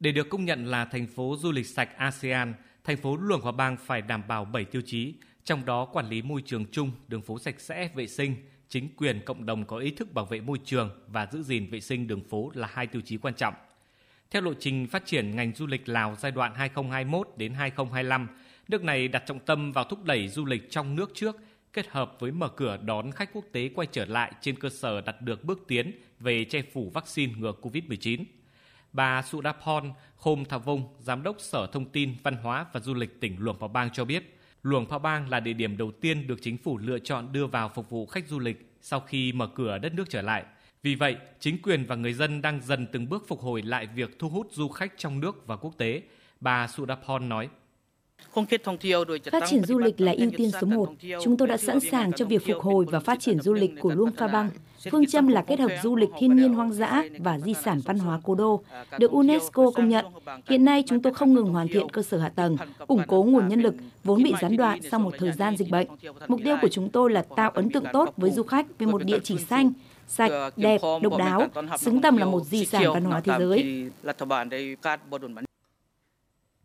Để được công nhận là thành phố du lịch sạch ASEAN, thành phố Luồng Hòa Bang phải đảm bảo 7 tiêu chí, trong đó quản lý môi trường chung, đường phố sạch sẽ, vệ sinh, chính quyền cộng đồng có ý thức bảo vệ môi trường và giữ gìn vệ sinh đường phố là hai tiêu chí quan trọng. Theo lộ trình phát triển ngành du lịch Lào giai đoạn 2021 đến 2025, nước này đặt trọng tâm vào thúc đẩy du lịch trong nước trước, kết hợp với mở cửa đón khách quốc tế quay trở lại trên cơ sở đạt được bước tiến về che phủ vaccine ngừa COVID-19. Bà Sudapon Khom Thavong, Giám đốc Sở Thông tin, Văn hóa và Du lịch tỉnh Luồng Phra Bang cho biết, Luồng Phra Bang là địa điểm đầu tiên được chính phủ lựa chọn đưa vào phục vụ khách du lịch sau khi mở cửa đất nước trở lại. Vì vậy, chính quyền và người dân đang dần từng bước phục hồi lại việc thu hút du khách trong nước và quốc tế. Bà Sudapon nói. Phát triển du lịch là ưu tiên số 1. Chúng tôi đã sẵn sàng cho việc phục hồi và phát triển du lịch của Luông Pha Bang. Phương châm là kết hợp du lịch thiên nhiên hoang dã và di sản văn hóa cố đô, được UNESCO công nhận. Hiện nay chúng tôi không ngừng hoàn thiện cơ sở hạ tầng, củng cố nguồn nhân lực vốn bị gián đoạn sau một thời gian dịch bệnh. Mục tiêu của chúng tôi là tạo ấn tượng tốt với du khách về một địa chỉ xanh, sạch, đẹp, độc đáo, xứng tầm là một di sản văn hóa thế giới.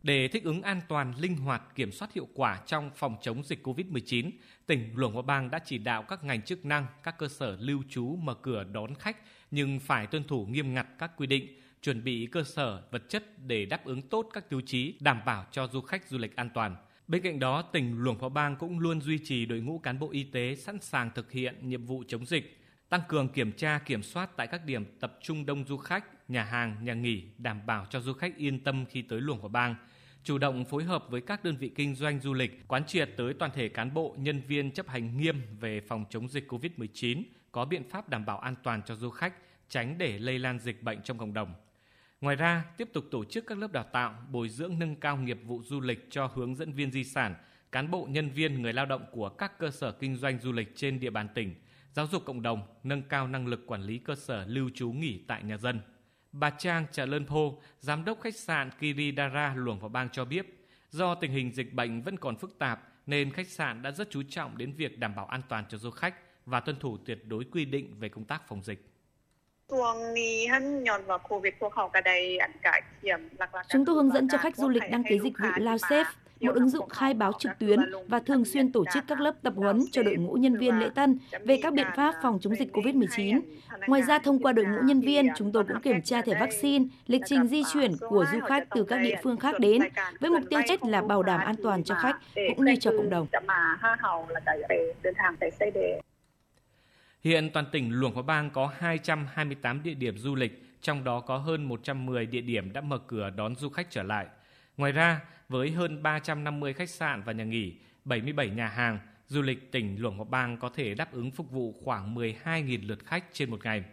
Để thích ứng an toàn, linh hoạt, kiểm soát hiệu quả trong phòng chống dịch COVID-19, tỉnh Luồng Hòa Bang đã chỉ đạo các ngành chức năng, các cơ sở lưu trú mở cửa đón khách nhưng phải tuân thủ nghiêm ngặt các quy định, chuẩn bị cơ sở vật chất để đáp ứng tốt các tiêu chí đảm bảo cho du khách du lịch an toàn. Bên cạnh đó, tỉnh Luồng Hòa Bang cũng luôn duy trì đội ngũ cán bộ y tế sẵn sàng thực hiện nhiệm vụ chống dịch, tăng cường kiểm tra kiểm soát tại các điểm tập trung đông du khách, nhà hàng, nhà nghỉ đảm bảo cho du khách yên tâm khi tới luồng của Bang – chủ động phối hợp với các đơn vị kinh doanh du lịch, quán triệt tới toàn thể cán bộ, nhân viên chấp hành nghiêm về phòng chống dịch COVID-19, có biện pháp đảm bảo an toàn cho du khách, tránh để lây lan dịch bệnh trong cộng đồng. Ngoài ra, tiếp tục tổ chức các lớp đào tạo, bồi dưỡng nâng cao nghiệp vụ du lịch cho hướng dẫn viên di sản, cán bộ nhân viên người lao động của các cơ sở kinh doanh du lịch trên địa bàn tỉnh, giáo dục cộng đồng, nâng cao năng lực quản lý cơ sở lưu trú nghỉ tại nhà dân. Bà Trang Trà Lơn Pô, giám đốc khách sạn Kiridara Luồng Phò Bang cho biết, do tình hình dịch bệnh vẫn còn phức tạp nên khách sạn đã rất chú trọng đến việc đảm bảo an toàn cho du khách và tuân thủ tuyệt đối quy định về công tác phòng dịch. Chúng tôi hướng dẫn cho khách du lịch đăng ký dịch vụ Lao Safe một ứng dụng khai báo trực tuyến và thường xuyên tổ chức các lớp tập huấn cho đội ngũ nhân viên lễ tân về các biện pháp phòng chống dịch COVID-19. Ngoài ra, thông qua đội ngũ nhân viên, chúng tôi cũng kiểm tra thẻ vaccine, lịch trình di chuyển của du khách từ các địa phương khác đến, với mục tiêu chết là bảo đảm an toàn cho khách cũng như cho cộng đồng. Hiện toàn tỉnh Luồng Phra Bang có 228 địa điểm du lịch, trong đó có hơn 110 địa điểm đã mở cửa đón du khách trở lại. Ngoài ra, với hơn 350 khách sạn và nhà nghỉ, 77 nhà hàng, du lịch tỉnh luồng Hòa Bang có thể đáp ứng phục vụ khoảng 12.000 lượt khách trên một ngày.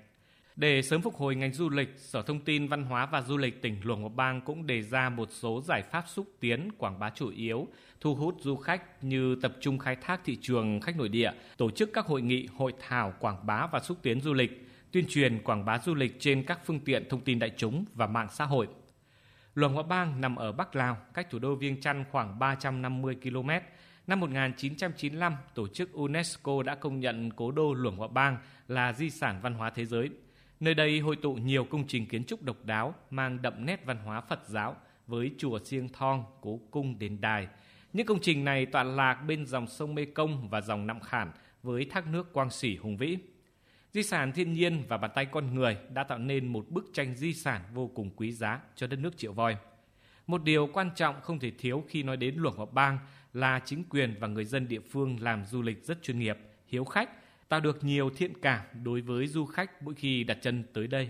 Để sớm phục hồi ngành du lịch, Sở Thông tin Văn hóa và Du lịch tỉnh luồng Hòa Bang cũng đề ra một số giải pháp xúc tiến quảng bá chủ yếu, thu hút du khách như tập trung khai thác thị trường khách nội địa, tổ chức các hội nghị, hội thảo quảng bá và xúc tiến du lịch, tuyên truyền quảng bá du lịch trên các phương tiện thông tin đại chúng và mạng xã hội – Luang Hòa Bang nằm ở Bắc Lào, cách thủ đô Viêng Chăn khoảng 350 km. Năm 1995, tổ chức UNESCO đã công nhận cố đô Luang Hòa Bang là di sản văn hóa thế giới. Nơi đây hội tụ nhiều công trình kiến trúc độc đáo mang đậm nét văn hóa Phật giáo với chùa Siêng Thong, cố cung đền đài. Những công trình này tọa lạc bên dòng sông Mê Công và dòng Nậm Khản với thác nước Quang Sỉ hùng vĩ. Di sản thiên nhiên và bàn tay con người đã tạo nên một bức tranh di sản vô cùng quý giá cho đất nước Triệu Voi. Một điều quan trọng không thể thiếu khi nói đến Luồng hợp Bang là chính quyền và người dân địa phương làm du lịch rất chuyên nghiệp, hiếu khách, tạo được nhiều thiện cảm đối với du khách mỗi khi đặt chân tới đây.